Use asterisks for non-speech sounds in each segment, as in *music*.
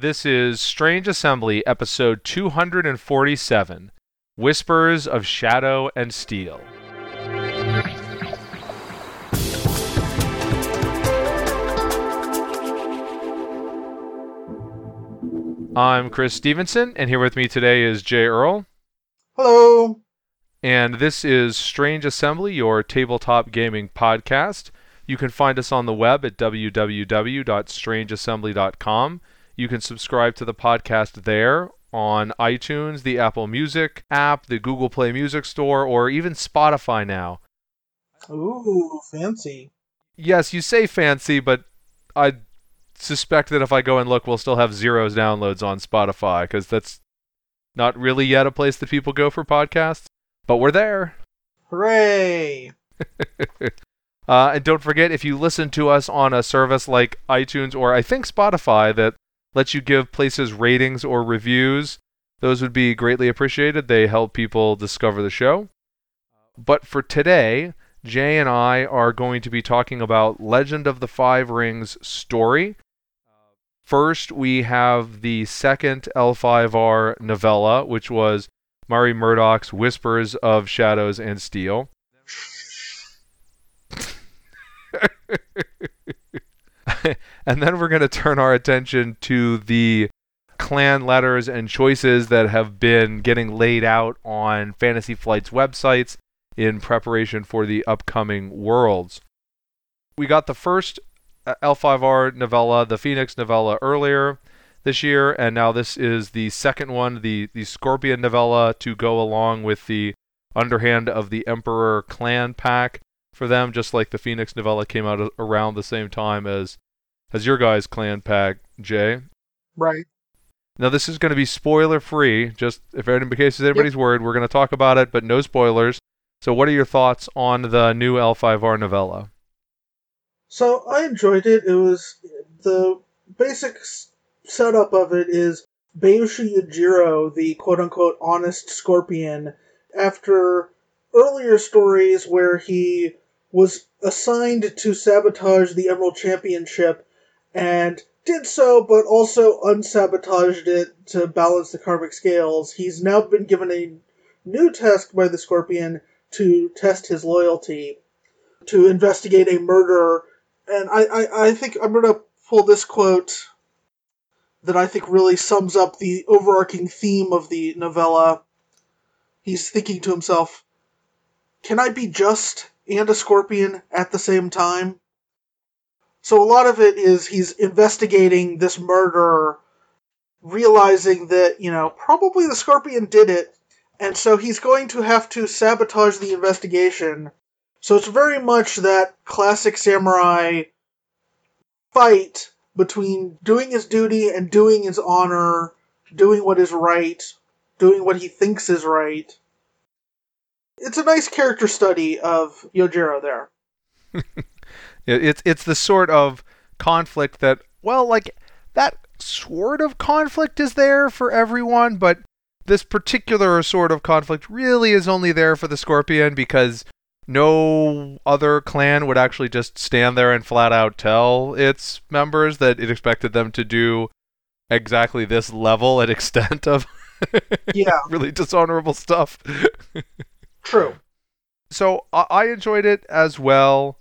This is Strange Assembly, episode 247 Whispers of Shadow and Steel. I'm Chris Stevenson, and here with me today is Jay Earl. Hello. And this is Strange Assembly, your tabletop gaming podcast. You can find us on the web at www.strangeassembly.com. You can subscribe to the podcast there on iTunes, the Apple Music app, the Google Play Music Store, or even Spotify now. Ooh, fancy. Yes, you say fancy, but I suspect that if I go and look, we'll still have zeros downloads on Spotify because that's not really yet a place that people go for podcasts, but we're there. Hooray! *laughs* uh, and don't forget, if you listen to us on a service like iTunes or I think Spotify that lets you give places ratings or reviews, those would be greatly appreciated. They help people discover the show. But for today, Jay and I are going to be talking about Legend of the Five Rings story. First, we have the second L5R novella, which was Mari Murdock's Whispers of Shadows and Steel. *laughs* *laughs* and then we're going to turn our attention to the clan letters and choices that have been getting laid out on Fantasy Flight's websites in preparation for the upcoming worlds. We got the first uh, L5R novella, the Phoenix novella, earlier this year, and now this is the second one, the, the Scorpion novella, to go along with the Underhand of the Emperor clan pack for them, just like the Phoenix novella came out around the same time as as your guys' clan pack, Jay. Right. Now this is going to be spoiler free. Just if in case anybody's yep. worried, we're going to talk about it, but no spoilers. So, what are your thoughts on the new L5R novella? So I enjoyed it. It was the basic setup of it is Bayushi Yojiro, the quote unquote honest scorpion, after earlier stories where he was assigned to sabotage the Emerald Championship and did so, but also unsabotaged it to balance the karmic scales. He's now been given a new task by the Scorpion to test his loyalty, to investigate a murder. And I, I, I think I'm going to pull this quote that I think really sums up the overarching theme of the novella. He's thinking to himself, Can I be just and a scorpion at the same time? So a lot of it is he's investigating this murder, realizing that, you know, probably the scorpion did it, and so he's going to have to sabotage the investigation. So it's very much that classic samurai fight between doing his duty and doing his honor, doing what is right, doing what he thinks is right. It's a nice character study of Yojiro there. *laughs* it's it's the sort of conflict that well, like that sort of conflict is there for everyone, but this particular sort of conflict really is only there for the Scorpion because no other clan would actually just stand there and flat out tell its members that it expected them to do exactly this level and *laughs* extent of yeah *laughs* really dishonorable stuff. *laughs* True. So I enjoyed it as well.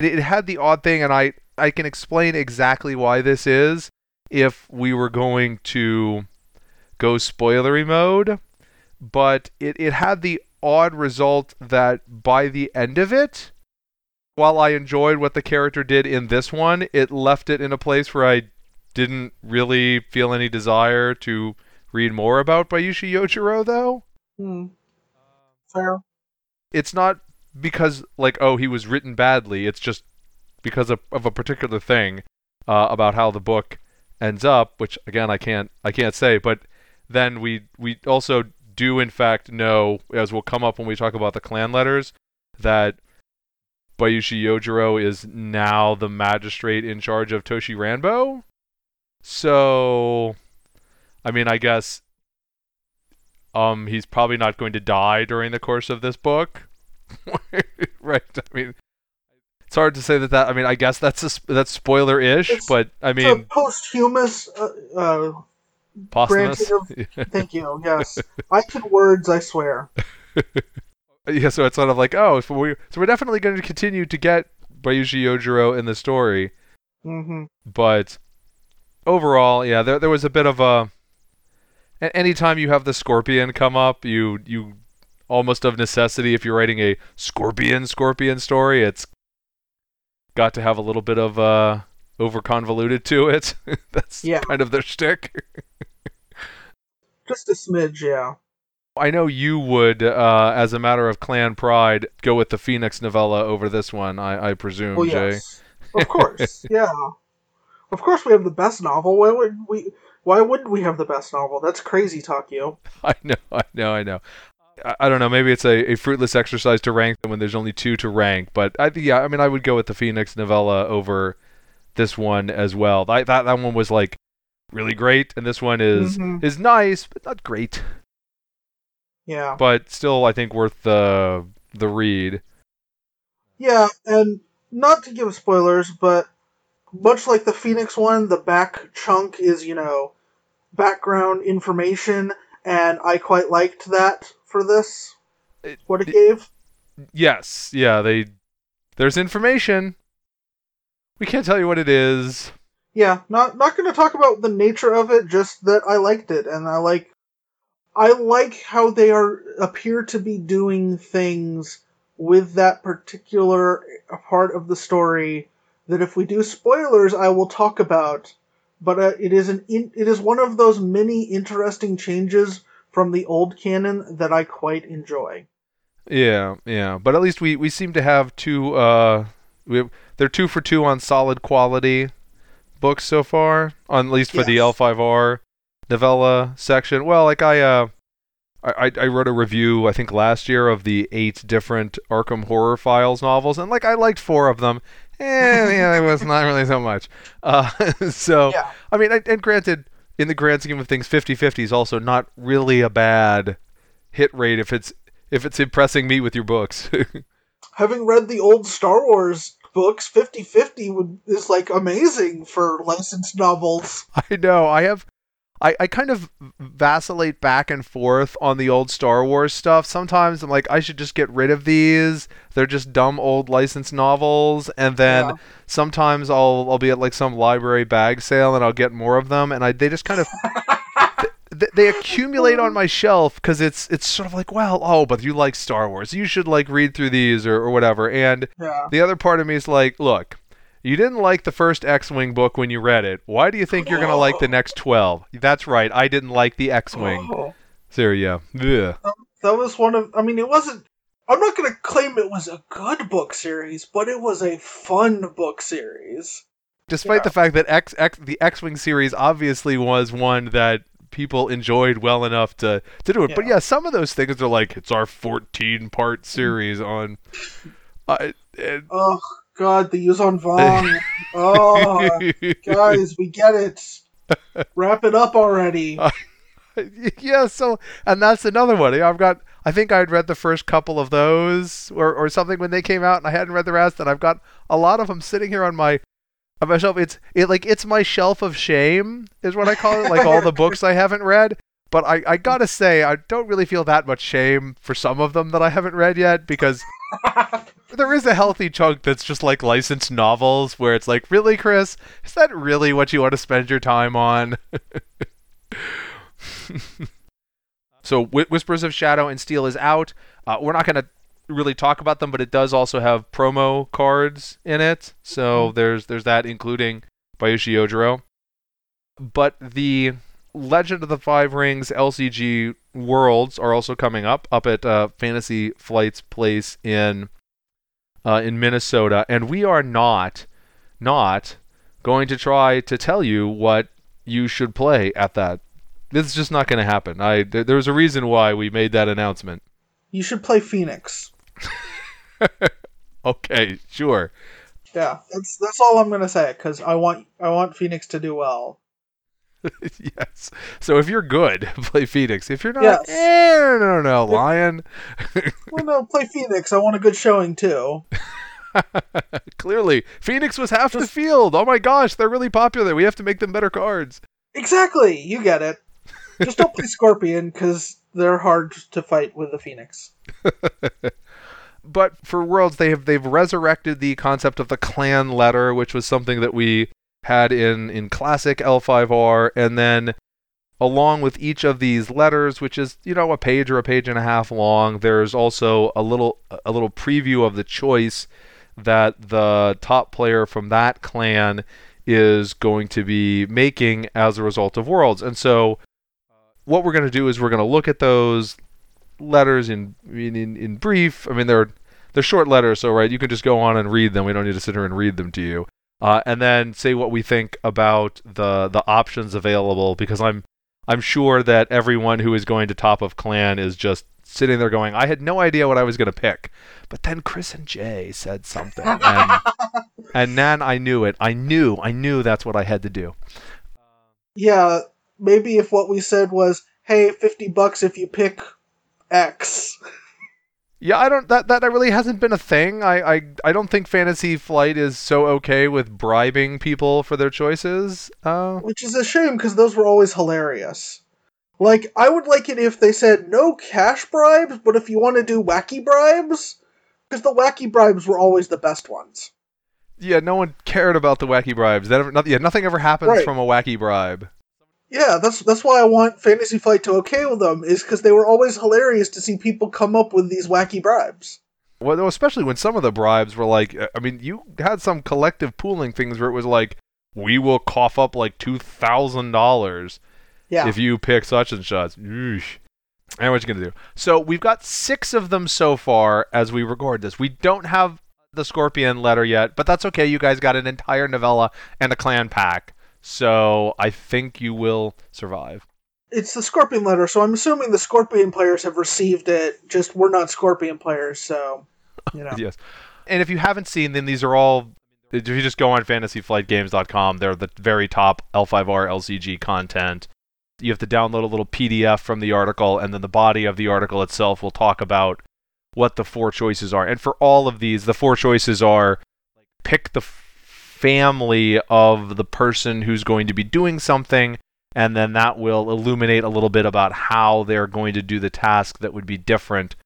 It had the odd thing, and I I can explain exactly why this is if we were going to go spoilery mode, but it, it had the odd result that by the end of it, while I enjoyed what the character did in this one, it left it in a place where I didn't really feel any desire to read more about Bayushi Yojiro, though. Hmm. Fair. It's not because, like, oh, he was written badly. It's just because of, of a particular thing uh, about how the book ends up, which again I can't I can't say, but then we we also do in fact know, as will come up when we talk about the clan letters, that Bayushi Yojiro is now the magistrate in charge of Toshi Ranbo. So, I mean, I guess um he's probably not going to die during the course of this book. *laughs* right? I mean, it's hard to say that that. I mean, I guess that's a, that's spoiler-ish, It's- but I It's a mean, posthumous. Uh, uh, posthumous. granting *laughs* thank you. Yes, I can words. I swear. *laughs* yeah, so it's sort of like, oh, so we so we're definitely going to continue to get Bayushi Yojiro in the story, hmm but overall, yeah, there there was a bit of a. a- Anytime you have the scorpion come up, you you almost of necessity, if you're writing a scorpion scorpion story, it's got to have a little bit of uh over convoluted to it. *laughs* That's Yeah. kind of their shtick. Just a smidge. Yeah. I know you would, uh, as a matter of clan pride, go with the Phoenix novella over this one. I, I presume, Well, Jay. yes. Of course. *laughs* yeah. Of course, we have the best novel. Why would we? Why wouldn't we have the best novel? That's crazy, Takio. *laughs* I know, I know, I know. I, I don't know. Maybe it's a, a fruitless exercise to rank them when there's only two to rank. But I yeah, I mean, I would go with the Phoenix novella over this one as well. That that, that one was like really great, and this one is Mhm. is nice, but not great. Yeah. But still, I think worth the the read. Yeah, and not to give spoilers, but much like the Phoenix one, the back chunk is, you know, background information, and I quite liked that for this. It- What it it- gave. Yes, yeah, they there's information. We can't tell you what it is. Yeah, not not going to talk about the nature of it, just that I liked it, and I like, I like how they are appear to be doing things with that particular part of the story. That if we do spoilers, I will talk about, but uh, it is an in, it is one of those many interesting changes from the old canon that I quite enjoy. Yeah, yeah, but at least we we seem to have two. Uh, we have, they're two for two on solid quality books so far. On at least for the L5R novella section. Well, like I uh, I I- I wrote a review I think last year of the eight different Arkham Horror Files novels, and like I liked four of them. Eh, yeah, it was not really so much. Uh, *laughs* so Yeah. I mean, and, and granted, in the grand scheme of things, 50-50 is also not really a bad hit rate if it's if it's impressing me with your books. *laughs* Having read the old Star Wars books, 50-50 would is like amazing for licensed novels. I know. I have. I, I kind of vacillate back and forth on the old Star Wars stuff. Sometimes I'm like, I should just get rid of these. They're just dumb old licensed novels. And then Yeah. sometimes I'll I'll be at like some library bag sale and I'll get more of them. And I they just kind of *laughs* th- they accumulate on my shelf because it's it's sort of like, well, oh, but you like Star Wars, you should like read through these or, or whatever. And Yeah. the other part of me is like, look, you didn't like the first X-wing book when you read it. Why do you think you're gonna like the oh. next twelve? That's right, I didn't like the X-wing. Oh, So yeah, Ugh. that was one of. I mean, it wasn't. I'm not going to claim it was a good book series, but it was a fun book series. Despite Yeah. the fact that X, X the X-wing series obviously was one that people enjoyed well enough to to do it. But Yeah. yeah, some of those things are like it's our 14 part series on. I and- Oh God, the Yuuzhan Vong. oh, *laughs* guys, we get it. Wrap it up already. *laughs* yeah, so and that's another one. I've got. I think I'd read the first couple of those or or something when they came out, and I hadn't read the rest. And I've got a lot of them sitting here on my on my shelf. It's it like it's my shelf of shame is what I call it. Like all the *laughs* books I haven't read. But I, I gotta say, I don't really feel that much shame for some of them that I haven't read yet because *laughs* there is a healthy chunk that's just like licensed novels where it's like, really, Chris, is that really what you want to spend your time on? *laughs* so, Whi- Whispers of Shadow and Steel is out. Uh, we're not going to really talk about them, but it does also have promo cards in it. So there's there's that, including Bayushi Yojiro. But the Legend of the Five Rings LCG Worlds are also coming up up at uh, Fantasy Flight's place in uh, in Minnesota, and we are not not going to try to tell you what you should play at that. This is just not going to happen. I there, there's a reason why we made that announcement. You should play Phoenix. *laughs* Okay, sure. Yeah, that's that's all I'm gonna say because I want I want Phoenix to do well. *laughs* yes. So if you're good, *laughs* play Phoenix. If you're not, Yes. eh, no, no, no, Lion. Well, no, play Phoenix. I want a good showing too. *laughs* Clearly, Phoenix was half the field. Oh my gosh, they're really popular. We have to make them better cards. Exactly, you get it. Just don't play Scorpion because they're hard to fight with the Phoenix. but for Worlds, they have they've resurrected the concept of the clan letter, which was something that we had in in classic L5R, and then along with each of these letters, which is you know a page or a page and a half long, there's also a little a little preview of the choice that the top player from that clan is going to be making as a result of Worlds, and so uh, what we're going to do is we're going to look at those letters in, in in brief. I mean, they're they're short letters, so right, you can just go on and read them. We don't need to sit here and read them to you. Uh, and then say what we think about the the options available, because I'm I'm sure that everyone who is going to top of clan is just sitting there going, I had no idea what I was going to pick, but then Chris and Jay said something, and, *laughs* and then I knew it. I knew, I knew that's what I had to do. Yeah, maybe if what we said was, "Hey, fifty bucks if you pick X." *laughs* Yeah, I don't. That that really hasn't been a thing. I I, I don't think Fantasy Flight is so okay with bribing people for their choices. Uh, Which is a shame because those were always hilarious. Like, I would like it if they said no cash bribes, but if you want to do wacky bribes, because the wacky bribes were always the best ones. yeah, no one cared about the wacky bribes. That ever, not, yeah, nothing ever happens Right. from a wacky bribe. Yeah, that's that's why I want Fantasy Flight to okay with them, is because they were always hilarious to see people come up with these wacky bribes. Well, especially when some of the bribes were like, uh, I mean, you had some collective pooling things where it was like, we will cough up like two thousand dollars Yeah. if you pick such and such. Eesh. And what you gonna do? So we've got six of them so far as we record this. We don't have the Scorpion letter yet, but that's okay. You guys got an entire novella and a clan pack, so I think you will survive. it's the Scorpion letter, so I'm assuming the Scorpion players have received it. Just we're not Scorpion players, so *laughs* you know. Yes. And if you haven't seen them, these are all. If you just go on fantasyflightgames.com, they're the very top L5R LCG content. You have to download a little PDF from the article, and then the body of the article itself will talk about what the four choices are. And for all of these, the four choices are pick the f- family of the person who's going to be doing something, and then that will illuminate a little bit about how they're going to do the task that would be different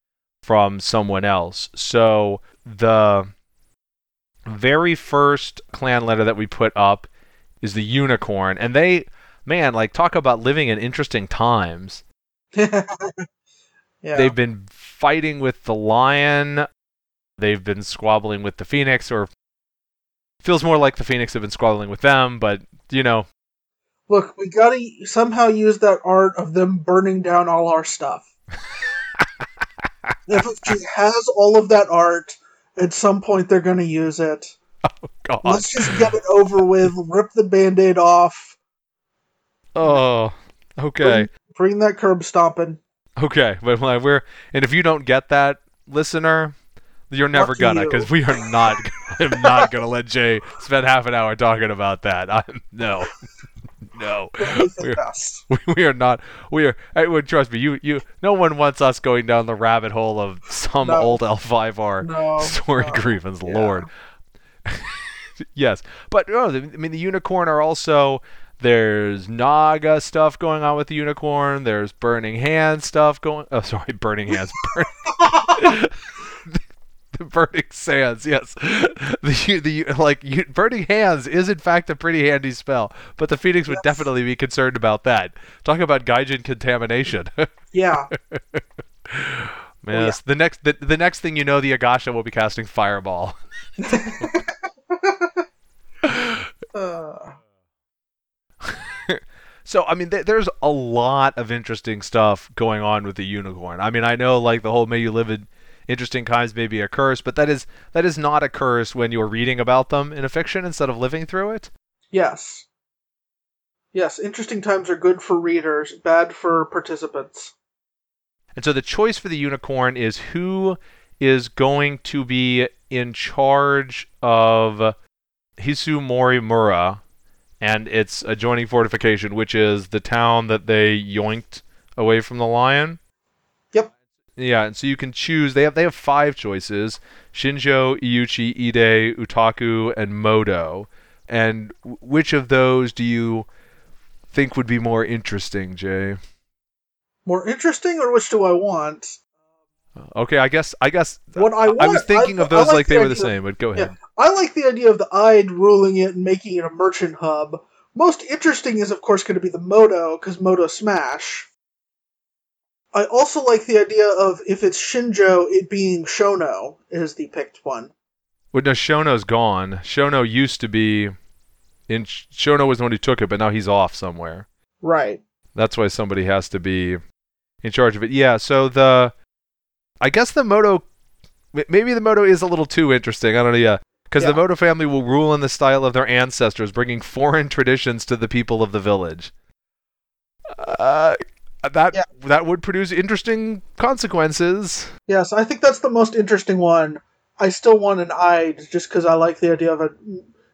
from someone else. So the very first clan letter that we put up is the unicorn, and they, man, like talk about living in interesting times. *laughs* yeah. They've been fighting with the lion. They've been squabbling with the phoenix, or feels more like the phoenix have been squabbling with them. But you know, Look, we gotta somehow use that art of them burning down all our stuff. if FFG has all of that art. At some point, they're gonna use it. *laughs* Oh God, Let's just get it over with. Rip the band-aid off. oh, okay, Bring that curb stomping. okay. But we're and if you don't get that, listener, you're never Lucky gonna because we are not. *laughs* I'm not gonna let Jay spend half an hour talking about that. I'm no, *laughs* no. We, we are not we are I trust me you you no one wants us going down the rabbit hole of some No. old L5R No, story no, grievance yeah. lord *laughs* yes but no I mean the unicorn are also there's Naga stuff going on with the unicorn there's burning hands stuff going oh sorry burning hands burn, *laughs* the burning sands yes. The the like you, burning hands is in fact a pretty handy spell but the phoenix would Yes. definitely be concerned about that. Talk about gaijin contamination. *laughs* Yeah. yes the next the, the next thing you know the agasha will be casting fireball. *laughs* Uh, so i mean th- there's a lot of interesting stuff going on with the unicorn. I mean i know like the whole may you live in interesting times may be a curse but that is that is not a curse when you're reading about them in a fiction instead of living through it yes. Yes, interesting times are good for readers, bad for participants. And so the choice for the unicorn is who is going to be in charge of Hisu Morimura and its adjoining fortification, which is the town that they yoinked away from the lion. Yeah, and so you can choose. They have they have five choices: Shinjo, Iuchi, Ide, Utaku, and Moto. And which of those do you think would be more interesting, Jay? More interesting, or which do I want? Okay, I guess I guess What I want, I was thinking I- of those I like, they were the same. But go ahead. Yeah, I like the idea of the Ide ruling it and making it a merchant hub. Most interesting is, of course, going to be the Moto, because Moto Smash. I also like the idea of if it's Shinjo, it being Shono is the picked one. Well, no, Shono's gone. Shono used to be in. Shono was the one who took it, but now he's off somewhere. Right. That's why somebody has to be in charge of it. Yeah, so the I guess the Moto maybe the Moto is a little too interesting. I don't know, yeah. Cuz Yeah. the Moto family will rule in the style of their ancestors, bringing foreign *laughs* traditions to the people of the village. Uh, Uh, that Yeah. that would produce interesting consequences. Yes, I think that's the most interesting one. I still want an Ide just because I like the idea of a,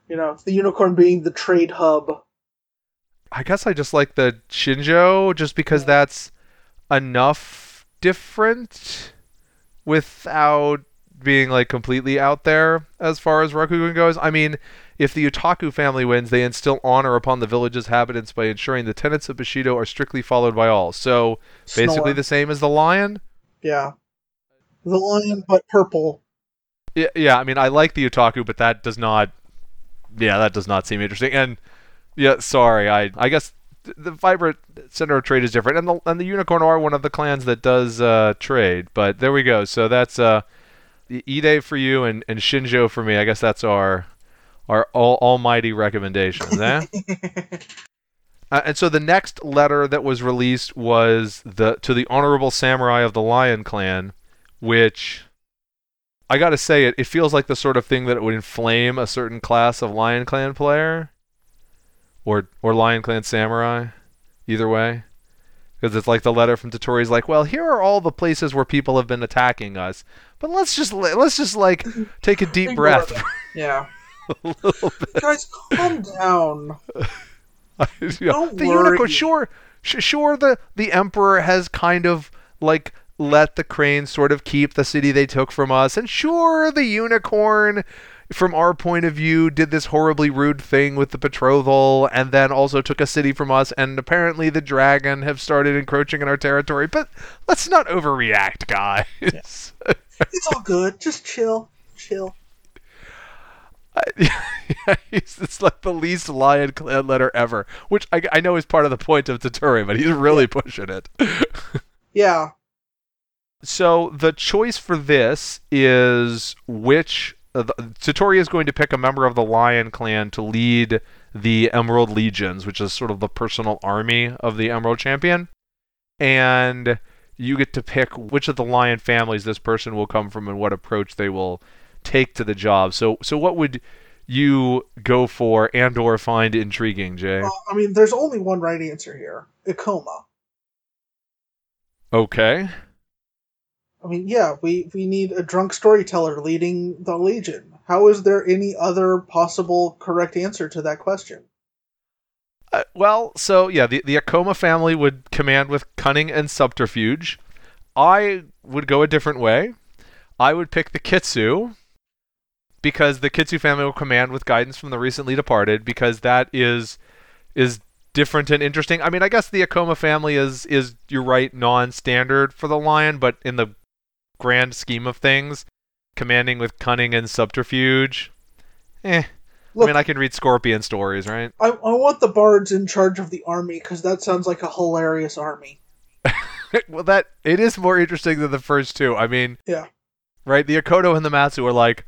you know, the unicorn being the trade hub. I guess I just like the Shinjo just because that's enough different without being like completely out there as far as Rokugan goes. I mean, if the Utaku family wins, they instill honor upon the village's inhabitants by ensuring the tenets of Bushido are strictly followed by all. So basically Snore. the same as the lion. yeah, the lion but purple. Yeah, yeah, I mean, I like the Utaku, but that does not. Yeah, that does not seem interesting. And yeah, sorry, I I guess the vibrant center of trade is different, and the and the unicorn are one of the clans that does uh, trade. But there we go. So that's uh, the Ide for you and and Shinjo for me. I guess that's our our all, almighty recommendations. Eh? *laughs* Uh, and so the next letter that was released was the to the honorable samurai of the Lion Clan, which I gotta say it it feels like the sort of thing that would inflame a certain class of Lion Clan player, or or Lion Clan samurai, either way, because it's like the letter from Toturi's like, well, here are all the places where people have been attacking us, but let's just let's just like take a deep breath. Yeah, a little bit. Guys, calm down. *laughs* You know, Don't the worry. unicorn, sure, sh- sure. The the emperor has kind of like let the cranes sort of keep the city they took from us, and sure, the unicorn, from our point of view, did this horribly rude thing with the betrothal, and then also took a city from us, and apparently the dragon have started encroaching in our territory. But let's not overreact, guys. It's all good. Just chill, chill. Yeah, *laughs* he's, it's like the least Lion Clan letter ever, which I, I know is part of the point of Toturi, but he's really pushing it. *laughs* Yeah, so the choice for this is which uh, the, is going to pick a member of the Lion Clan to lead the Emerald Legions, which is sort of the personal army of the Emerald Champion, and you get to pick which of the Lion families this person will come from and what approach they will take to the job. So so what would you go for and or find intriguing, Jay? well, I mean, there's only one right answer here: Ikoma. Okay. I mean, yeah, we we need a drunk storyteller leading the Legion. How is there any other possible correct answer to that question? Uh, well, so yeah, the the Ikoma family would command with cunning and subterfuge. I would go a different way. I would pick the Kitsu because the Kitsu family will command with guidance from the recently departed because that is is different and interesting. I mean, I guess the Ikoma family is is you're right non-standard for the lion, but in the grand scheme of things, commanding with cunning and subterfuge, eh. Look, I mean, I can read scorpion stories, right? I, I want the bards in charge of the army because that sounds like a hilarious army. *laughs* well, that it is more interesting than the first two. I mean, Yeah. right? The Akodo and the Matsu are like,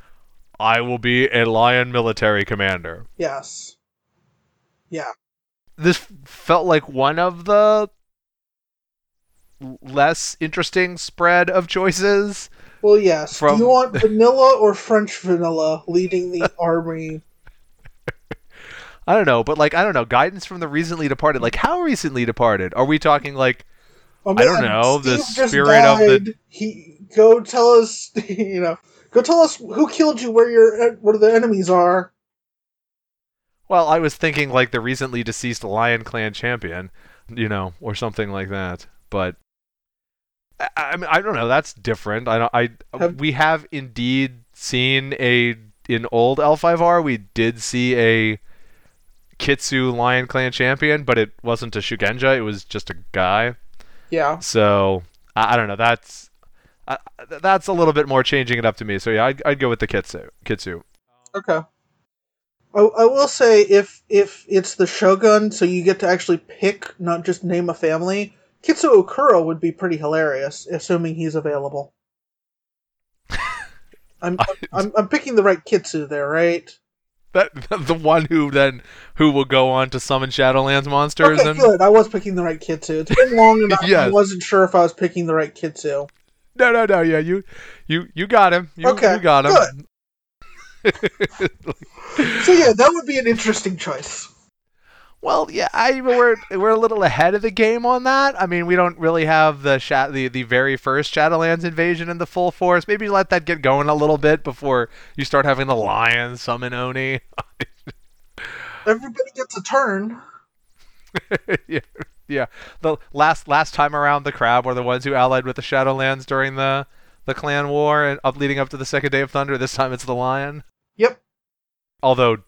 I will be a lion military commander. Yes. Yeah. This felt like one of the less interesting spread of choices. Well, yes. From- Do you want vanilla or French vanilla leading the *laughs* army? I don't know, but like I don't know, guidance from the recently departed. Like how recently departed? Are we talking like Oh, I don't know, the Steve just spirit of the- He go tell us, *laughs* you know, go tell us who killed you, where your where the enemies are. well, I was thinking like the recently deceased Lion Clan champion, you know, or something like that. But I, I mean, I don't know. That's different. I don't. I Have- we have indeed seen a in old L5R. We did see a Kitsu Lion Clan champion, but it wasn't a Shugenja. It was just a guy. Yeah. So I, I don't know. That's I, that's a little bit more changing it up to me. So yeah, I'd, I'd go with the Kitsu. Kitsu. Okay. I, I will say if if it's the Shogun, so you get to actually pick, not just name a family. Kitsu Okura would be pretty hilarious, assuming he's available. *laughs* I'm, I'm I'm picking the right Kitsu there, right? That *laughs* the one who then who will go on to summon Shadowlands monsters Okay, and good. I was picking the right Kitsu. It's been long enough. I *laughs* wasn't sure if I was picking the right Kitsu. No no no yeah you you you got him you, Okay, you got him *laughs* So yeah, that would be an interesting choice. Well, yeah, I we're we're a little ahead of the game on that. I mean, we don't really have the sha- the the very first Shadowlands invasion in the full force. Maybe let that get going a little bit before you start having the lions summon Oni. *laughs* Everybody gets a turn. *laughs* yeah, yeah. The last last time around, the crab were the ones who allied with the Shadowlands during the the clan war and up leading up to the second day of Thunder. This time it's the lion. Yep. Although,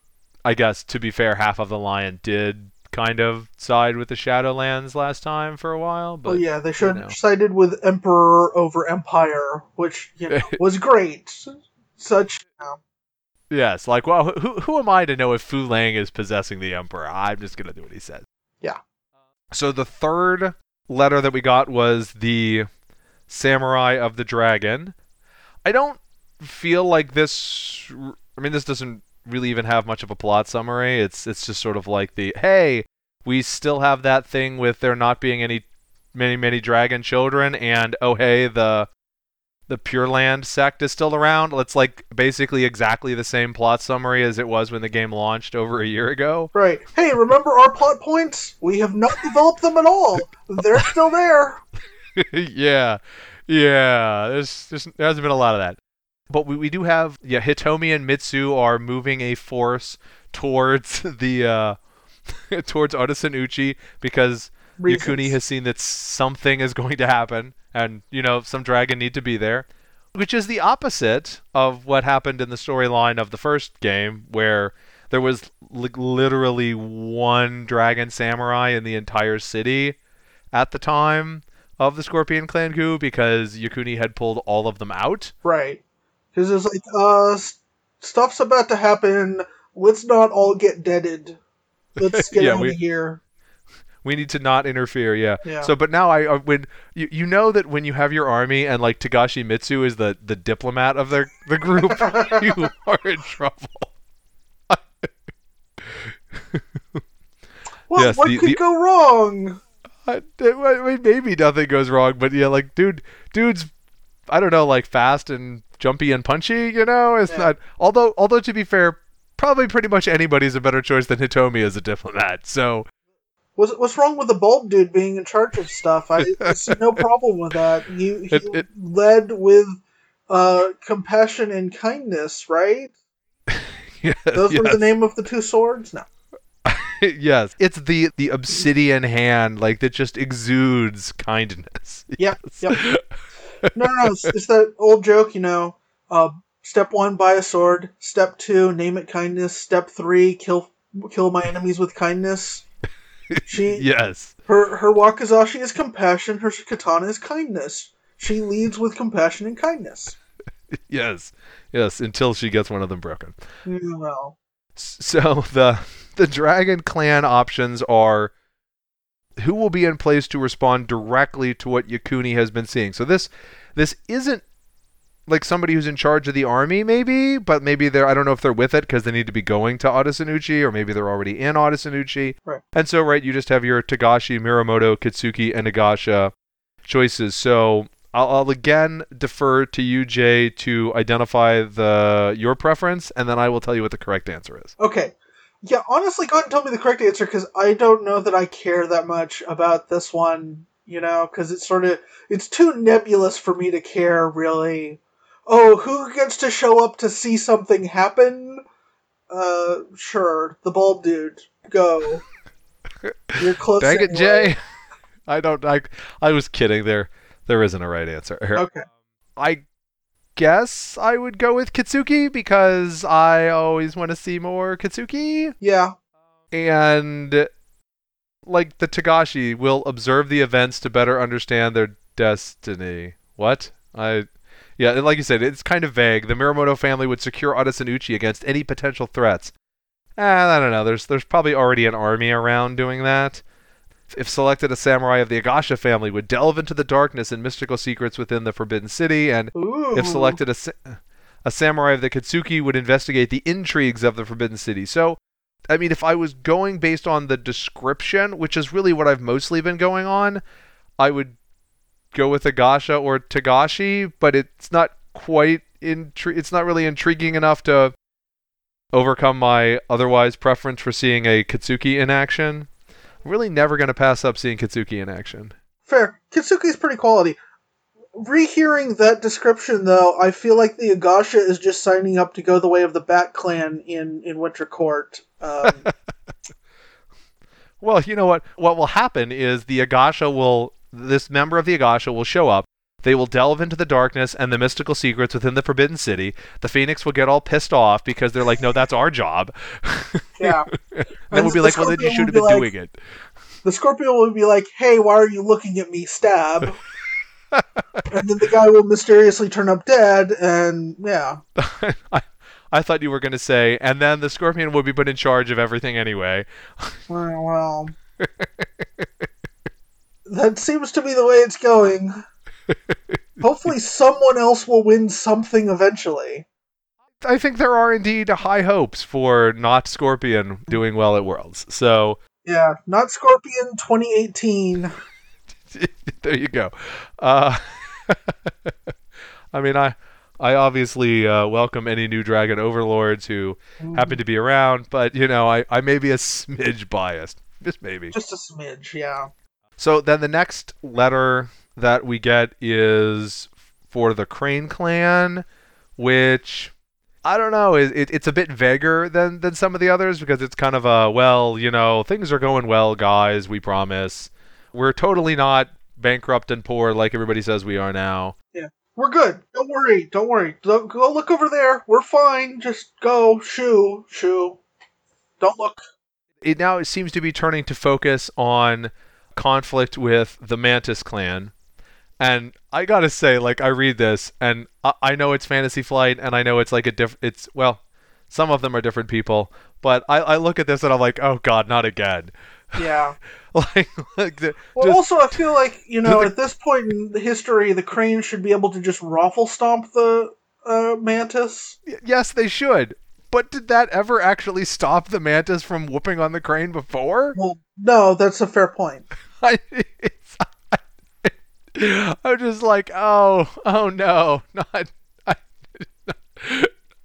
I guess to be fair, half of the lion did kind of side with the Shadowlands last time for a while. Oh, but oh yeah, they should know. have sided with Emperor over Empire, which you know, *laughs* was great. Such you know, Yes, like, well, who who am I to know if Fu Leng is possessing the Emperor? I'm just gonna do what he says. Yeah. So the third letter that we got was the Samurai of the Dragon. I don't feel like this. I mean, this doesn't really even have much of a plot summary. It's it's just sort of like the hey, we still have that thing with there not being any many many dragon children, and oh hey, the the Pure Land sect is still around. It's like basically exactly the same plot summary as it was when the game launched over a year ago. right. Hey, remember our plot points? We have not developed them at all. They're still there. *laughs* yeah, yeah. There's, there's there hasn't been a lot of that, but we, we do have yeah. Hitomi and Mitsu are moving a force towards *laughs* the uh *laughs* towards Otosan Uchi because Reasons. Yokuni has seen that something is going to happen, and you know some dragon need to be there, which is the opposite of what happened in the storyline of the first game, where there was li- literally one dragon samurai in the entire city at the time of the Scorpion Clan coup because Yokuni had pulled all of them out. Right. Because it's like, uh, stuff's about to happen. Let's not all get deaded. Let's *laughs* get Yeah, out we- of here. We need to not interfere, yeah. Yeah. So, but now I uh, when you you know that when you have your army and like Togashi Mitsu is the the diplomat of the the group, *laughs* you are in trouble. What, Yes, what the- could the- go wrong? I, I mean, maybe nothing goes wrong, but yeah, like dude, dude's I don't know, like fast and jumpy and punchy. You know, it's Yeah. not. Although, although to be fair, probably pretty much anybody's a better choice than Hitomi as a diplomat. So What's, what's wrong with the bald dude being in charge of stuff? I, I *laughs* see no problem with that. He, he It- it- led with uh, compassion and kindness, right? *laughs* yeah, Those were yes. the name of the two swords? No. *laughs* yes, it's the the obsidian hand, like that just exudes kindness. Yep, Yes. No, no, no. It's, it's that old joke, you know. Uh, step one, buy a sword. Step two, name it kindness. Step three, kill kill my enemies with kindness. She *laughs* yes. her her wakizashi is compassion. Her katana is kindness. She leads with compassion and kindness. *laughs* Yes. Yes. Until she gets one of them broken. Well, So the the Dragon Clan options are who will be in place to respond directly to what Yokuni has been seeing. So this this isn't like somebody who's in charge of the army, maybe, but maybe they're I don't know if they're with it because they need to be going to Otosan Uchi, or maybe they're already in Otosan Uchi. Right. And so right, you just have your Togashi, Mirumoto, Kitsuki, and Agasha choices. So I'll, I'll again defer to you, Jay, to identify the your preference, and then I will tell you what the correct answer is. okay. Yeah, honestly, go ahead and tell me the correct answer because I don't know that I care that much about this one. You know, because it's sort of it's too nebulous for me to care really. Oh, who gets to show up to see something happen? Uh, sure, the bald dude. Go. *laughs* You're close. Dang it. Jay. *laughs* I don't. I. I was kidding there. There isn't a right answer. *laughs* Okay. I guess I would go with Kitsuki because I always want to see more Kitsuki. Yeah. And like the Togashi will observe the events to better understand their destiny. What? I yeah, and like you said, it's kind of vague. The Mirumoto family would secure Uchi against any potential threats. Eh, I don't know. There's there's probably already an army around doing that. If selected, a samurai of the Agasha family would delve into the darkness and mystical secrets within the Forbidden City, and Ooh. if selected, a, sa- a samurai of the Kitsuki would investigate the intrigues of the Forbidden City. So, I mean, if I was going based on the description, which is really what I've mostly been going on, I would go with Agasha or Togashi, but it's not quite intri- it's not really intriguing enough to overcome my otherwise preference for seeing a Kitsuki in action. I'm really never going to pass up seeing Kitsuki in action. Fair. Kitsuki's pretty quality. Rehearing that description, though, I feel like the Agasha is just signing up to go the way of the Bat Clan in, in Winter Court. Um, *laughs* well, you know what? What will happen is the Agasha will, this member of the Agasha will show up. They will delve into the darkness and the mystical secrets within the Forbidden City. The Phoenix will get all pissed off because they're like, no, that's our job. *laughs* yeah. and then we'll be like, well, then you should have will been be like- doing it. The Scorpion will be like, hey, why are you looking at me? Stab. *laughs* and then the guy will mysteriously turn up dead, and yeah. *laughs* I, I thought you were going to say, and then the Scorpion will be put in charge of everything anyway. Well, well. That seems to be the way it's going. *laughs* Hopefully, someone else will win something eventually. I think there are indeed high hopes for not Scorpion doing well at Worlds. So Yeah, not Scorpion 2018. *laughs* there you go. Uh, *laughs* I mean, I I obviously uh, welcome any new Dragon Overlords who happen to be around, but you know, I, I may be a smidge biased, just maybe. Just a smidge, yeah. So then the next letter that we get is for the Crane clan, which I don't know. It, it, it's a bit vaguer than than some of the others because it's kind of a well, you know, things are going well, guys. We promise. We're totally not bankrupt and poor like everybody says we are now. Yeah, we're good. Don't worry. Don't worry. Don't, go look over there. We're fine. Just go. Shoo. Shoo. Don't look. It now seems to be turning to focus on conflict with the Mantis clan. And I gotta say, like, I read this, and I, I know it's Fantasy Flight, and I know it's like a diff. It's well, some of them are different people, but I, I look at this and I'm like, oh god, not again. Yeah. *laughs* like, like the, Well, just- also, I feel like, you know, the- at this point in the history, the crane should be able to just raffle stomp the uh, mantis. y- yes, they should. But did that ever actually stop the mantis from whooping on the crane before? Well, no, that's a fair point. *laughs* I, I'm just like, oh, oh no, not. I,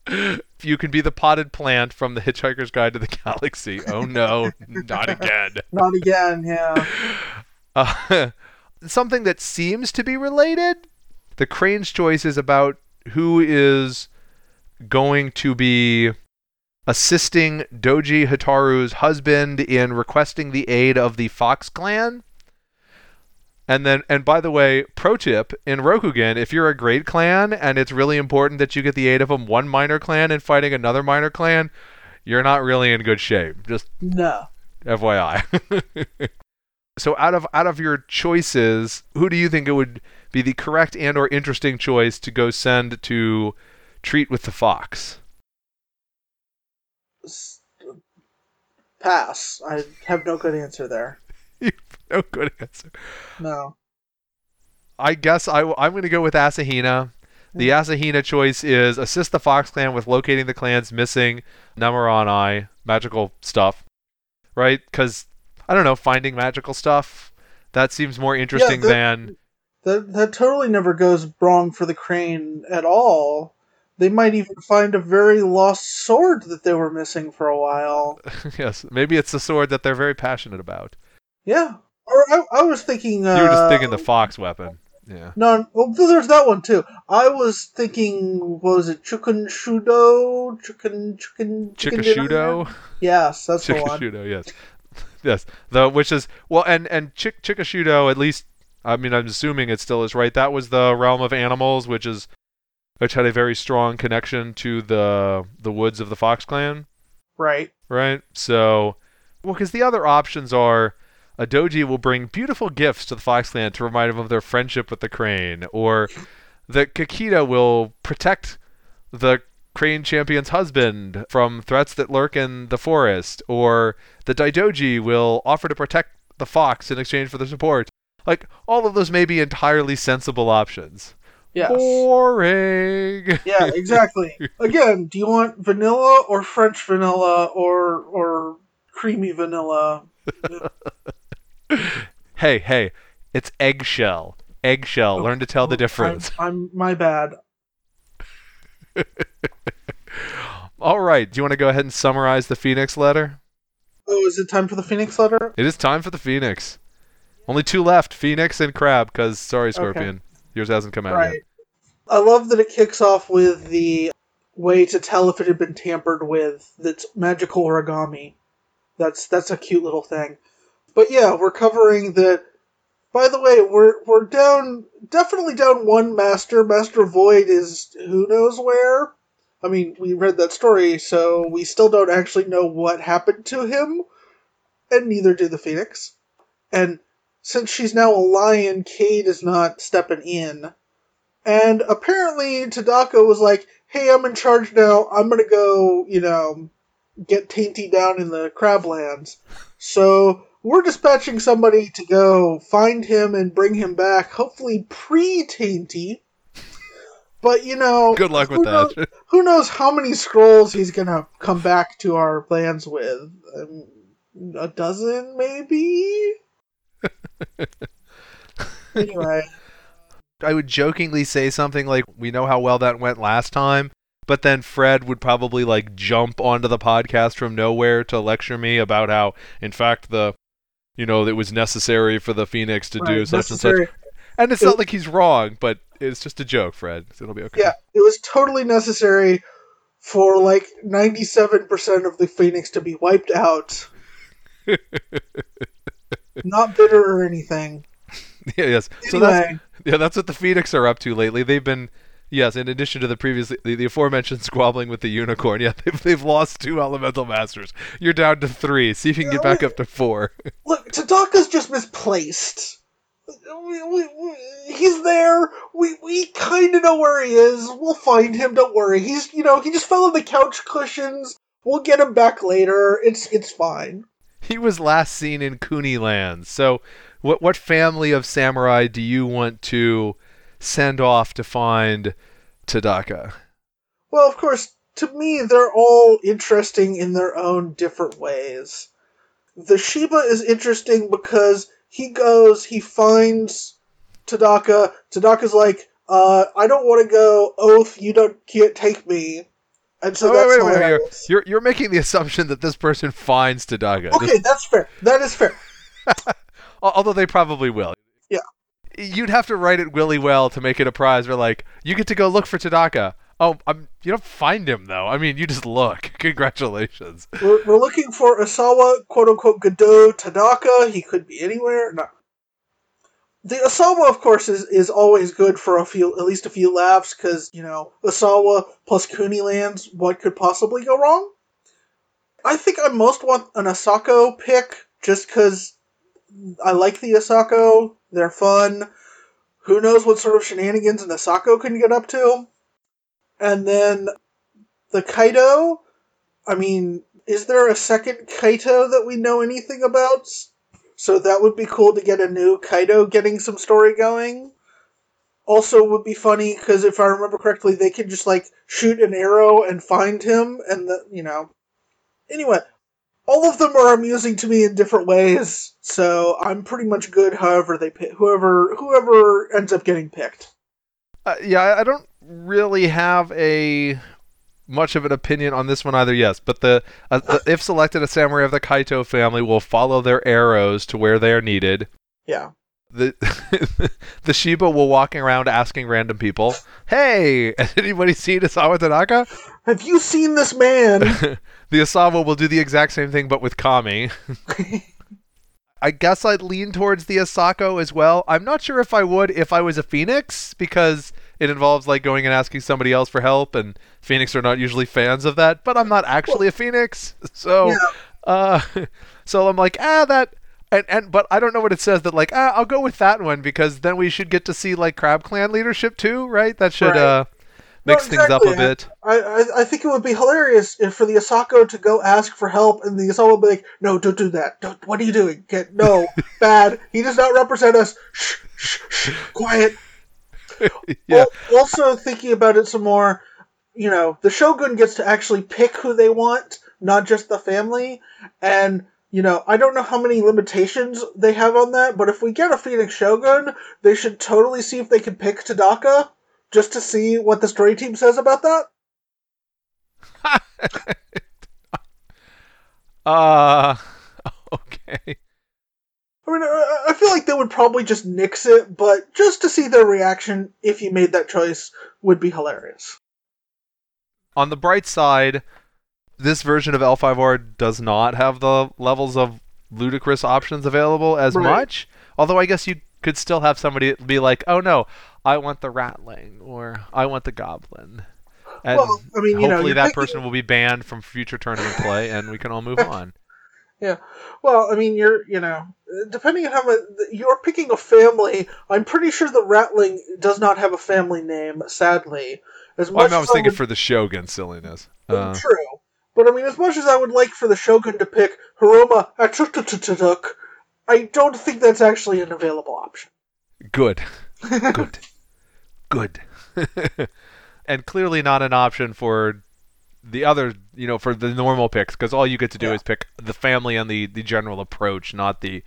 *laughs* you can be the potted plant from the Hitchhiker's Guide to the Galaxy. Oh no, *laughs* not again. Not again, yeah. Uh, something that seems to be related. The Crane's choice is about who is going to be assisting Doji Hotaru's husband in requesting the aid of the Fox clan. And then, and by the way, pro tip in Rokugan, if you're a great clan and it's really important that you get the aid of them, one minor clan and fighting another minor clan, you're not really in good shape. Just No. FYI. *laughs* so out of out of your choices, who do you think it would be the correct and or interesting choice to go send to treat with the fox? Pass. I have no good answer there. *laughs* No good answer. No. I guess I, am going to go with Asahina. The mm-hmm. Asahina choice is assist the Fox clan with locating the clan's missing nemuranai magical stuff, right? Because I don't know, finding magical stuff that seems more interesting the- than That that totally never goes wrong for the crane at all. They might even find a very lost sword that they were missing for a while. *laughs* yes, maybe it's the sword that they're very passionate about. Yeah. Or I, I was thinking. Uh, You were just thinking the fox weapon. Yeah. No, well, there's that one too. I was thinking, what was it, Chicken Shudo? Chicken, chicken, chicken? Chikushudo. Yes, that's the one. Chikushudo, yes. *laughs* Yes. The which is well and and Chik Chikushudo at least I mean, I'm assuming it still is right. That was the realm of animals, which is which had a very strong connection to the the woods of the Fox Clan, Right. right? So, well, because the other options are a doji will bring beautiful gifts to the Fox Clan to remind them of their friendship with the crane, or the Kakita will protect the crane champion's husband from threats that lurk in the forest, or the Daidoji will offer to protect the fox in exchange for their support. Like, all of those may be entirely sensible options. Yes. Boring! Yeah, exactly. *laughs* Again, do you want vanilla or French vanilla or or creamy vanilla? hey, hey, it's eggshell. Eggshell. Oh, learn to tell the oh, difference. I'm, *laughs* I'm my bad. All right, do you want to go ahead and summarize the Phoenix letter? Oh, is it time for the Phoenix letter? It is time for the Phoenix. Only two left, Phoenix and Crab, because, sorry, Scorpion, yours hasn't come out Right. yet. I love that it kicks off with the way to tell if it had been tampered with. That's magical origami. That's that's a cute little thing. But yeah, we're covering that. By the way, we're we're down definitely down one master. Master Void is who knows where. I mean, we read that story, so we still don't actually know what happened to him, and neither do the Phoenix. And since she's now a lion, Cade is not stepping in. And apparently, Tadaka was like, hey, I'm in charge now. I'm going to go, you know, get Tainty down in the Crablands. So we're dispatching somebody to go find him and bring him back, hopefully pre Tainty. But, you know, Good luck with who that. knows- *laughs* who knows how many scrolls he's going to come back to our lands with? Um, a dozen, maybe? Anyway. *laughs* I would jokingly say something like, "We know how well that went last time," but then Fred would probably like jump onto the podcast from nowhere to lecture me about how, in fact, the you know it was necessary for the Phoenix to do Right, such and such. And it's it- not like he's wrong, but it's just a joke, Fred. So it'll be okay. Yeah, it was totally necessary for like 97% of the Phoenix to be wiped out. *laughs* Not bitter or anything. *laughs* Yeah, yes. So that's yeah, that's what the Phoenix are up to lately. They've been yes, in addition to the previous the, the aforementioned squabbling with the unicorn, yeah, *laughs* they've they've lost two elemental masters. You're down to three. See if you can get back up to four. *laughs* look, Tadaka's just misplaced. We, we, we, he's there. We we kind of know where he is. We'll find him. Don't worry. He's you know he just fell on the couch cushions. We'll get him back later. It's it's fine. He was last seen in Kuni Land. So, what what family of samurai do you want to send off to find Tadaka? Well, of course, to me, they're all interesting in their own different ways. The Shiba is interesting because he goes, he finds Tadaka. Tadaka's like, uh, I don't want to go. Oath, you don't can't take me. And so Oh, that's wait, wait, wait. You're you're making the assumption that this person finds Tadaka. Okay, that's fair. That is fair. *laughs* Although they probably will. Yeah. You'd have to write it willy well to make it a prize where like you get to go look for Tadaka. Oh, I'm, you don't find him though. I mean, you just look. *laughs* Congratulations. We're, we're looking for Isawa, quote unquote, Godot Tadaka. He could be anywhere. No. The Isawa, of course, is, is always good for a few, at least a few laughs, because, you know, Isawa plus Kuni lands, what could possibly go wrong? I think I most want an Asako pick, just because I like the Asako. They're fun. Who knows what sort of shenanigans an Asako can get up to? And then the Kaito, I mean, is there a second Kaito that we know anything about? So that would be cool to get a new Kaito getting some story going. Also, would be funny because if I remember correctly, they could just like shoot an arrow and find him, and the you know. Anyway, all of them are amusing to me in different ways, so I'm pretty much good. However, they pick whoever whoever ends up getting picked. Uh, yeah, I- I don't really have a much of an opinion on this one either. Yes, but the, uh, the if selected, a samurai of the Kaito family will follow their arrows to where they are needed. Yeah. The *laughs* the Shiba will walking around asking random people, "Hey, *laughs* has anybody seen Isawa Tadaka?" Have you seen this man? *laughs* the Isawa will do the exact same thing, but with Kami. I guess I'd lean towards the Asako as well. I'm not sure if I would if I was a Phoenix because it involves like going and asking somebody else for help, and Phoenix are not usually fans of that. But I'm not actually a Phoenix, *laughs* so Yeah. uh, *laughs* so I'm like ah that. And, and but I don't know what it says that like ah I'll go with that one because then we should get to see like Crab Clan leadership too right that should Right. uh No, mix things up a bit I, I I think it would be hilarious if for the Asako to go ask for help and the Asako would be like, "No, don't do that. Don't, what are you doing? Get no *laughs* bad. He does not represent us. Shh, shh, shh. Quiet." *laughs* yeah Also, thinking about it some more, you know, the Shogun gets to actually pick who they want, not just the family. And you know, I don't know how many limitations they have on that, but if we get a Phoenix Shogun, they should totally see if they can pick Tadaka, just to see what the story team says about that. *laughs* uh *laughs* okay I mean, I feel like they would probably just nix it, but just to see their reaction if you made that choice would be hilarious. on the bright side, this version of L5R does not have the levels of ludicrous options available as Right. much. Although I guess you could still have somebody be like, "Oh no, I want the ratling," or "I want the goblin," and Well, I mean, you know, hopefully you're that person will be banned from future tournament play, and we can all move *laughs* on. Well, I mean, you're, you know, depending on how much you're picking a family, I'm pretty sure the Ratling does not have a family name, sadly. As Well, I, much mean, I was thinking would, for the Shogun silliness. Uh, true, but I mean, as much as I would like for the Shogun to pick Hiroma Achutututuk, I don't think that's actually an available option. good, *laughs* good, good, *laughs* and clearly not an option for the other, you know, for the normal picks, because all you get to do Yeah. is pick the family and the the general approach, not the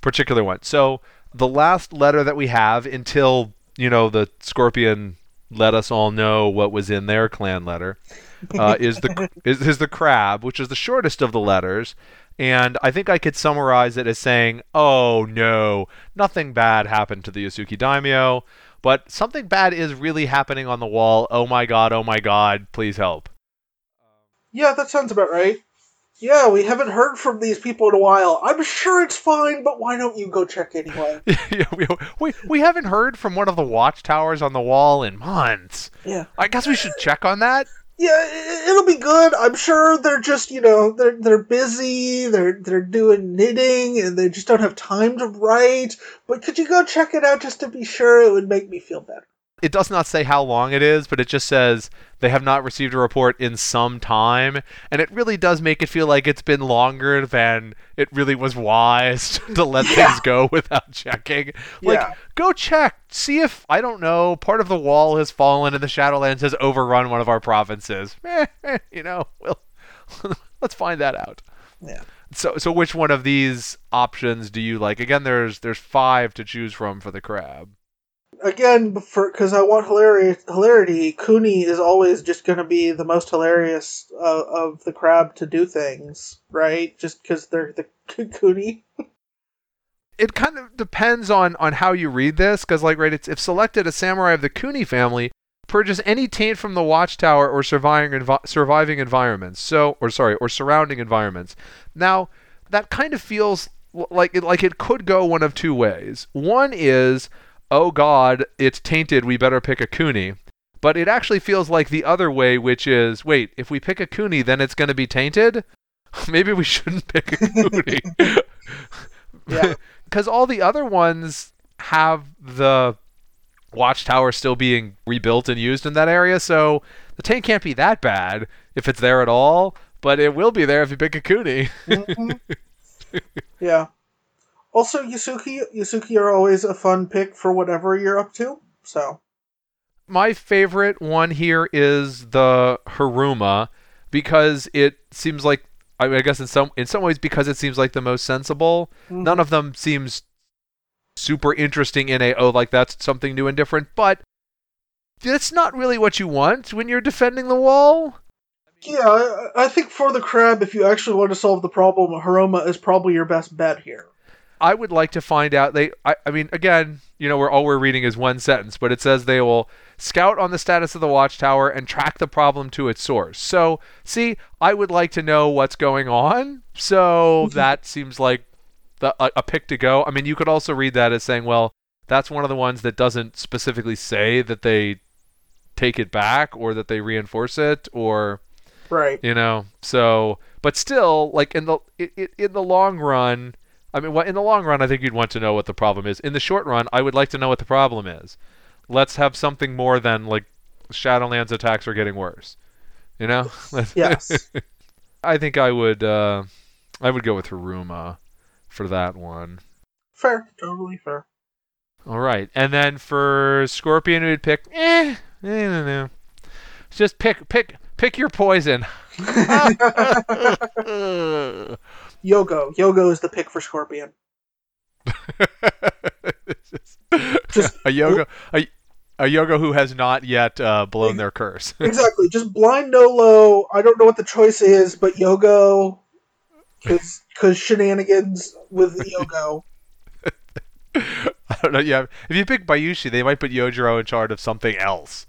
particular one. So the last letter that we have until you know the Scorpion let us all know what was in their clan letter uh, is the *laughs* is, is the crab, which is the shortest of the letters. And I think I could summarize it as saying, "Oh no, nothing bad happened to the Yasuki Daimyo, but something bad is really happening on the wall. Oh my god, oh my god, please help." Yeah, that sounds about right. Yeah, we haven't heard from these people in a while. I'm sure it's fine, but why don't you go check anyway? *laughs* yeah, we, we we haven't heard from one of the watchtowers on the wall in months. Yeah. I guess we should check on that. Yeah, it'll be good. I'm sure they're just, you know, they're they're busy. They're they're doing knitting and they just don't have time to write. But could you go check it out just to be sure? It would make me feel better. It does not say how long it is, but it just says they have not received a report in some time, and it really does make it feel like it's been longer than it really was wise *laughs* to let Yeah. things go without checking. Like, Yeah. go check, see if I don't know, part of the wall has fallen and the Shadowlands has overrun one of our provinces. *laughs* Eh, eh, you know, well, *laughs* let's find that out. Yeah. So, so which one of these options do you like? Again, there's there's five to choose from for the crab. Again, for because I want hilarity, hilarity, Kuni is always just going to be the most hilarious uh, of the crab to do things, right? Just because they're the *laughs* Kuni. it kind of depends on on how you read this because like right it's if selected a samurai of the Kuni family purges any taint from the watchtower or surviving envi- surviving environments so or sorry or surrounding environments now that kind of feels like it like it could go one of two ways one is oh god it's tainted we better pick a Kuni but it actually feels like the other way which is wait if we pick a Kuni then it's going to be tainted *laughs* maybe we shouldn't pick a Kuni *laughs* *laughs* Yeah. because all the other ones have the watchtower still being rebuilt and used in that area, so the tank can't be that bad if it's there at all. But it will be there if you pick a Kuni. Mhm. yeah. Also, Yasuki, Yasuki are always a fun pick for whatever you're up to. So, My favorite one here is the Hiruma because it seems like I, mean, I guess in some in some ways because it seems like the most sensible. Mm-hmm. None of them seems super interesting in a oh like that's something new and different, but that's not really what you want when you're defending the wall. yeah, I, I think for the crab, if you actually want to solve the problem, Hiruma is probably your best bet here. I would like to find out. They, I, I mean, again, you know, we're all we're reading is one sentence, but it says they will scout on the status of the watchtower and track the problem to its source. So, see, I would like to know what's going on. So mm-hmm. that seems like the, a, a pick to go. I mean, you could also read that as saying, well, that's one of the ones that doesn't specifically say that they take it back or that they reinforce it or Right. you know. So, but still, like in the i- i- in the long run, I mean, in the long run, I think you'd want to know what the problem is. In the short run, I would like to know what the problem is. Let's have something more than like Shadowlands attacks are getting worse. You know? *laughs* Yes. *laughs* I think I would uh I would go with Hiruma for that one. fair. Totally fair. All right. And then for Scorpion we'd pick eh, I don't know. Just pick pick pick your poison. *laughs* Yogo. Yogo is the pick for Scorpion. *laughs* Just- a Yogo a, a Yogo who has not yet uh, blown their curse. *laughs* Exactly. Just blind Nolo. I don't know what the choice is, but Yogo. Because shenanigans with *laughs* Yogo. I don't know. Yeah, if you pick Bayushi, they might put Yojiro in charge of something else.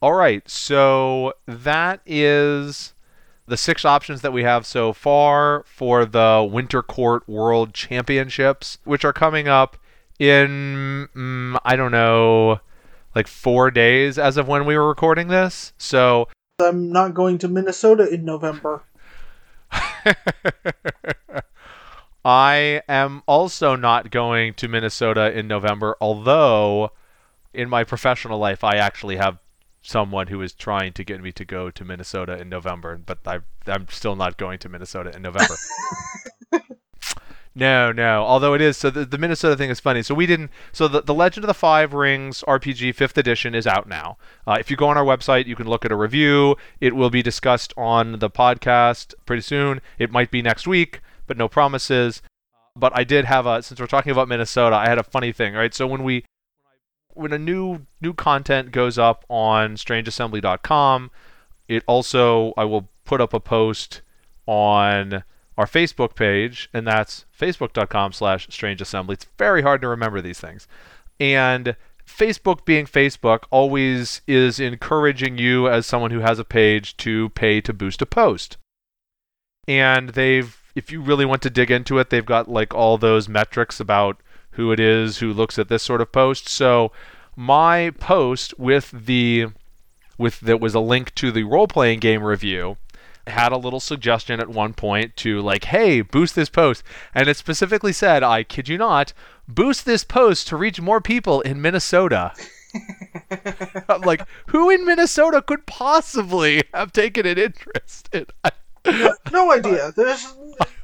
All right, so that is the six options that we have so far for the Winter Court World Championships, which are coming up in mm, I don't know, like four days as of when we were recording this. So I'm not going to Minnesota in November. *laughs* I am also not going to Minnesota in November, although in my professional life I actually have someone who is trying to get me to go to Minnesota in November, but I, I'm still not going to Minnesota in November. *laughs* no, no. Although it is so, the, the Minnesota thing is funny. So we didn't. So the, the Legend of the Five Rings RPG Fifth Edition is out now. Uh, if you go on our website, you can look at a review. It will be discussed on the podcast pretty soon. It might be next week, but no promises. But I did have a since we're talking about Minnesota, I had a funny thing, right? So when we when a new new content goes up on strangeassembly.com, it also I will put up a post on our Facebook page, and that's facebook.com slash strangeassembly. It's very hard to remember these things. And Facebook being Facebook always is encouraging you as someone who has a page to pay to boost a post. And they've if you really want to dig into it, they've got like all those metrics about who it is who looks at this sort of post. So my post with the with that was a link to the role playing game review had a little suggestion at one point to like hey boost this post. And it specifically said i kid you not boost this post to reach more people in minnesota. *laughs* I'm like who in minnesota could possibly have taken an interest in No *laughs* idea. There's.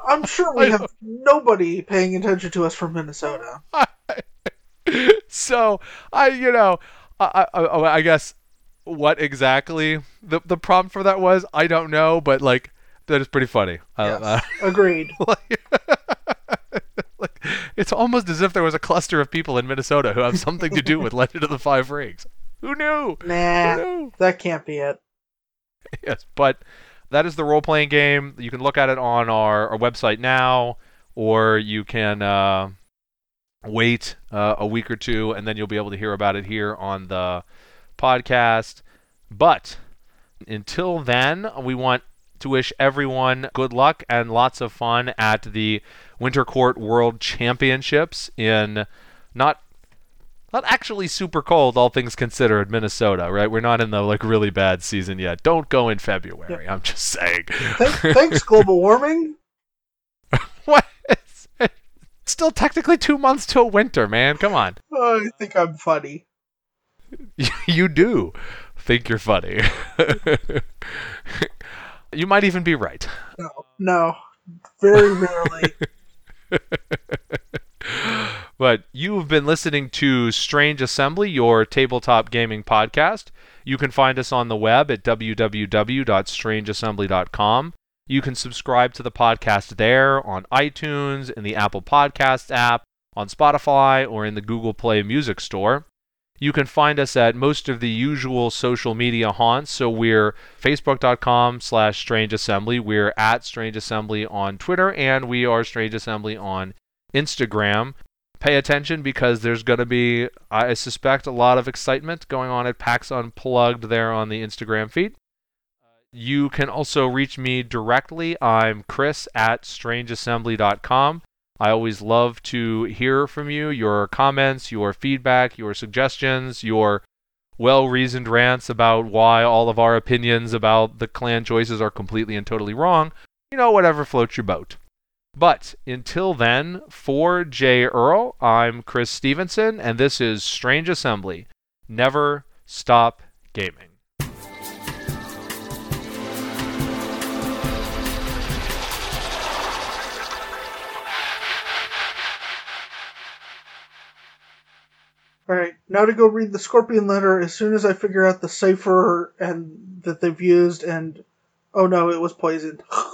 I'm sure we have nobody paying attention to us from Minnesota. so I, you know, I, I, I I guess what exactly the the prompt for that was, I don't know, but like that is pretty funny. Yes. Uh, *laughs* Agreed. *laughs* like, like, it's almost as if there was a cluster of people in Minnesota who have something to do with Legend of the Five Rings. Who knew? Nah, Who knew? that can't be it. yes, but that is the role playing game. You can look at it on our, our website now, or you can uh, wait uh, a week or two, and then you'll be able to hear about it here on the podcast. But until then, we want to wish everyone good luck and lots of fun at the Winter Court World Championships in not not actually super cold, all things considered, Minnesota, right? We're not in the like really bad season yet. Don't go in February. I'm just saying. Th- thanks, global warming. *laughs* what? It's still technically two months till winter, man. Come on. Oh, I think I'm funny. *laughs* you do think you're funny. *laughs* you might even be right. No, no, very rarely. But you have been listening to Strange Assembly, your tabletop gaming podcast. You can find us on the web at www.strangeassembly.com. You can subscribe to the podcast there on iTunes, in the Apple Podcasts app, on Spotify, or in the Google Play Music Store. You can find us at most of the usual social media haunts. So we're facebook.com slash strange assembly. We're at strange assembly on Twitter, and we are strange assembly on Instagram. Pay attention because there's going to be, I suspect, a lot of excitement going on at PAX Unplugged there on the Instagram feed. You can also reach me directly. I'm Chris at strangeassembly.com. I always love to hear from you, your comments, your feedback, your suggestions, your well reasoned rants about why all of our opinions about the clan choices are completely and totally wrong. You know, whatever floats your boat. But until then, for J. Earl, I'm Chris Stevenson, and this is Strange Assembly. Never stop gaming. Alright, now to go read the Scorpion letter as soon as I figure out the cipher and that they've used and oh no, it was poisoned. *laughs*